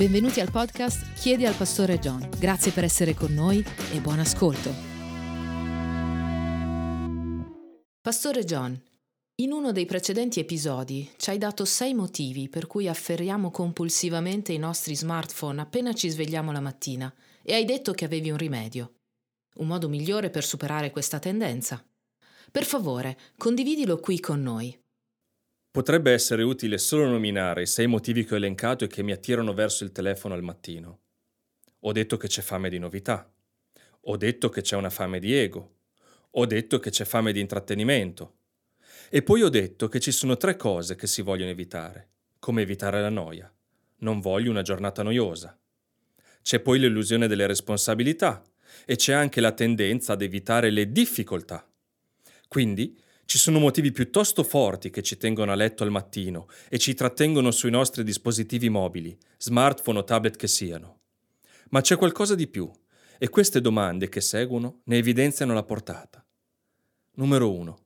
Benvenuti al podcast Chiedi al Pastore John. Grazie per essere con noi e buon ascolto. Pastore John, in uno dei precedenti episodi ci hai dato sei motivi per cui afferriamo compulsivamente i nostri smartphone appena ci svegliamo la mattina e hai detto che avevi un rimedio. Un modo migliore per superare questa tendenza. Per favore, condividilo qui con noi. Potrebbe essere utile solo nominare i sei motivi che ho elencato e che mi attirano verso il telefono al mattino. Ho detto che c'è fame di novità. Ho detto che c'è una fame di ego. Ho detto che c'è fame di intrattenimento. E poi ho detto che ci sono tre cose che si vogliono evitare, come evitare la noia. Non voglio una giornata noiosa. C'è poi l'illusione delle responsabilità e c'è anche la tendenza ad evitare le difficoltà. Quindi ci sono motivi piuttosto forti che ci tengono a letto al mattino e ci trattengono sui nostri dispositivi mobili, smartphone o tablet che siano. Ma c'è qualcosa di più e queste domande che seguono ne evidenziano la portata. Numero 1.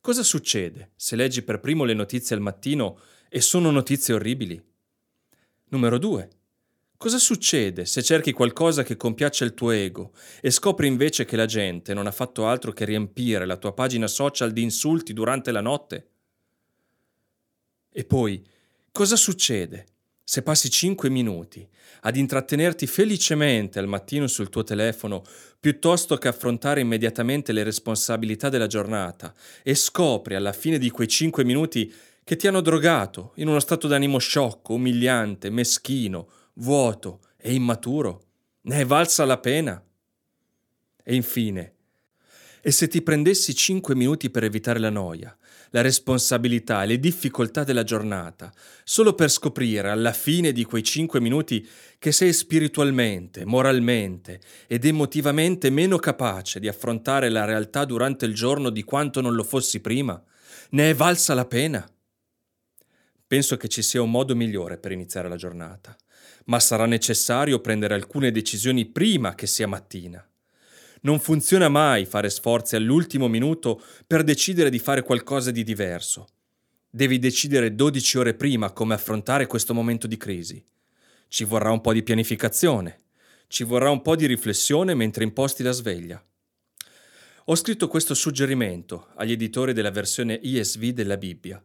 Cosa succede se leggi per primo le notizie al mattino e sono notizie orribili? Numero 2. Cosa succede se cerchi qualcosa che compiaccia il tuo ego e scopri invece che la gente non ha fatto altro che riempire la tua pagina social di insulti durante la notte? E poi, cosa succede se passi 5 minuti ad intrattenerti felicemente al mattino sul tuo telefono piuttosto che affrontare immediatamente le responsabilità della giornata e scopri alla fine di quei 5 minuti che ti hanno drogato in uno stato d'animo sciocco, umiliante, meschino, vuoto e immaturo. Ne è valsa la pena? E infine, e se ti prendessi cinque minuti per evitare la noia, la responsabilità e le difficoltà della giornata, solo per scoprire alla fine di quei cinque minuti che sei spiritualmente, moralmente ed emotivamente meno capace di affrontare la realtà durante il giorno di quanto non lo fossi prima, ne è valsa la pena? Penso che ci sia un modo migliore per iniziare la giornata, ma sarà necessario prendere alcune decisioni prima che sia mattina. Non funziona mai fare sforzi all'ultimo minuto per decidere di fare qualcosa di diverso. Devi decidere 12 ore prima come affrontare questo momento di crisi. Ci vorrà un po' di pianificazione, ci vorrà un po' di riflessione mentre imposti la sveglia. Ho scritto questo suggerimento agli editori della versione ESV della Bibbia.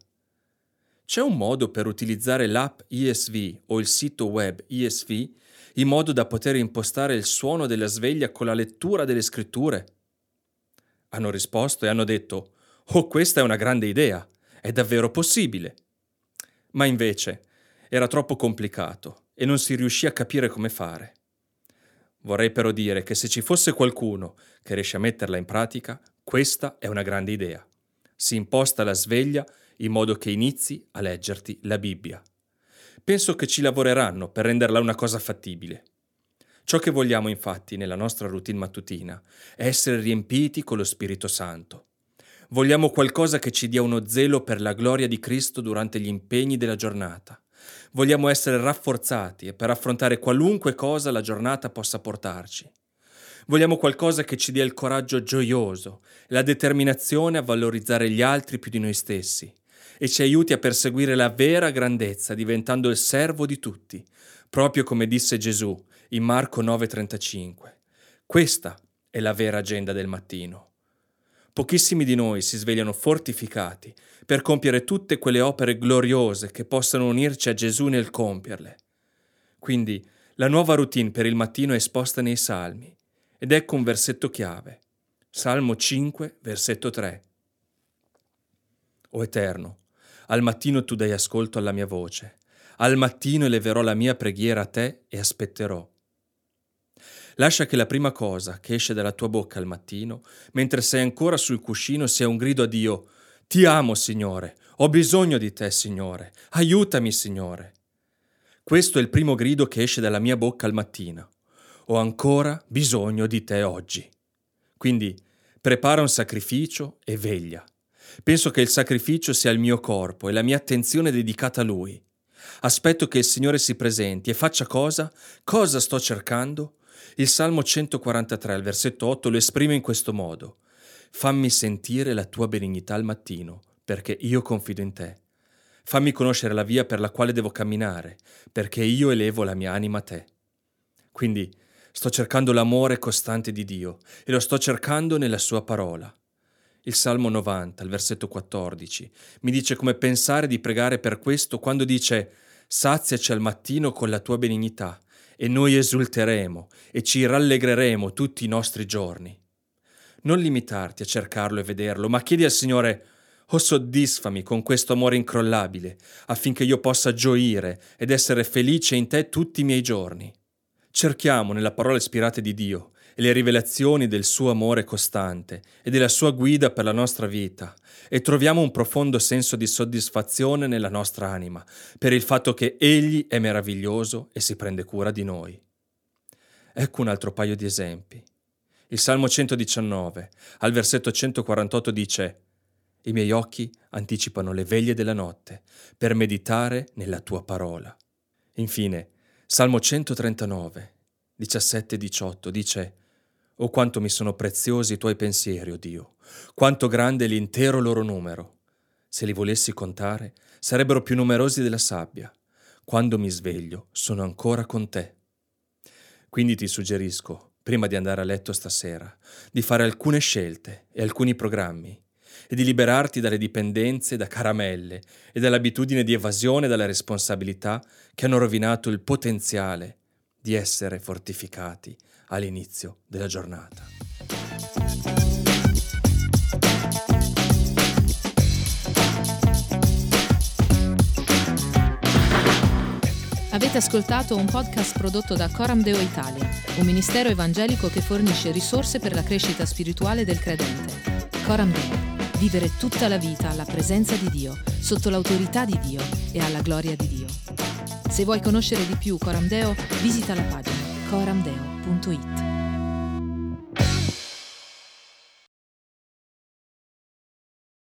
C'è un modo per utilizzare l'app ESV o il sito web ESV in modo da poter impostare il suono della sveglia con la lettura delle scritture? Hanno risposto e hanno detto, oh questa è una grande idea, è davvero possibile. Ma invece era troppo complicato e non si riuscì a capire come fare. Vorrei però dire che se ci fosse qualcuno che riesce a metterla in pratica, questa è una grande idea. Si imposta la sveglia in modo che inizi a leggerti la Bibbia. Penso che ci lavoreranno per renderla una cosa fattibile. Ciò che vogliamo infatti nella nostra routine mattutina è essere riempiti con lo Spirito Santo. Vogliamo qualcosa che ci dia uno zelo per la gloria di Cristo durante gli impegni della giornata. Vogliamo essere rafforzati e per affrontare qualunque cosa la giornata possa portarci. Vogliamo qualcosa che ci dia il coraggio gioioso la determinazione a valorizzare gli altri più di noi stessi e ci aiuti a perseguire la vera grandezza diventando il servo di tutti, proprio come disse Gesù in Marco 9:35. Questa è la vera agenda del mattino. Pochissimi di noi si svegliano fortificati per compiere tutte quelle opere gloriose che possano unirci a Gesù nel compierle. Quindi la nuova routine per il mattino è esposta nei Salmi ed ecco un versetto chiave. Salmo 5, versetto 3. O Eterno, al mattino tu dai ascolto alla mia voce. Al mattino eleverò la mia preghiera a te e aspetterò. Lascia che la prima cosa che esce dalla tua bocca al mattino, mentre sei ancora sul cuscino, sia un grido a Dio. Ti amo, Signore. Ho bisogno di te, Signore. Aiutami, Signore. Questo è il primo grido che esce dalla mia bocca al mattino. Ho ancora bisogno di te oggi. Quindi prepara un sacrificio e veglia. Penso che il sacrificio sia il mio corpo e la mia attenzione dedicata a Lui. Aspetto che il Signore si presenti e faccia cosa? Cosa sto cercando? Il Salmo 143, al versetto 8, lo esprime in questo modo. Fammi sentire la tua benignità al mattino, perché io confido in te. Fammi conoscere la via per la quale devo camminare, perché io elevo la mia anima a te. Quindi sto cercando l'amore costante di Dio e lo sto cercando nella sua parola. Il Salmo 90, il versetto 14, mi dice come pensare di pregare per questo quando dice Saziaci al mattino con la tua benignità e noi esulteremo e ci rallegreremo tutti i nostri giorni. Non limitarti a cercarlo e vederlo, ma chiedi al Signore o soddisfami con questo amore incrollabile, affinché io possa gioire ed essere felice in te tutti i miei giorni. Cerchiamo nella parola ispirata di Dio e le rivelazioni del suo amore costante e della sua guida per la nostra vita e troviamo un profondo senso di soddisfazione nella nostra anima per il fatto che Egli è meraviglioso e si prende cura di noi. Ecco un altro paio di esempi. Il Salmo 119, al versetto 148 dice i miei occhi anticipano le veglie della notte per meditare nella tua parola. Infine, Salmo 139, 17 18 dice Oh quanto mi sono preziosi i tuoi pensieri, oh Dio, quanto grande è l'intero loro numero. Se li volessi contare, sarebbero più numerosi della sabbia. Quando mi sveglio, sono ancora con te. Quindi ti suggerisco, prima di andare a letto stasera, di fare alcune scelte e alcuni programmi e di liberarti dalle dipendenze da caramelle e dall'abitudine di evasione dalla responsabilità che hanno rovinato il potenziale di essere fortificati all'inizio della giornata. Avete ascoltato un podcast prodotto da Coram Deo Italia, un ministero evangelico che fornisce risorse per la crescita spirituale del credente. Coram Deo Vivere tutta la vita alla presenza di Dio, sotto l'autorità di Dio e alla gloria di Dio. Se vuoi conoscere di più Coramdeo, visita la pagina coramdeo.it.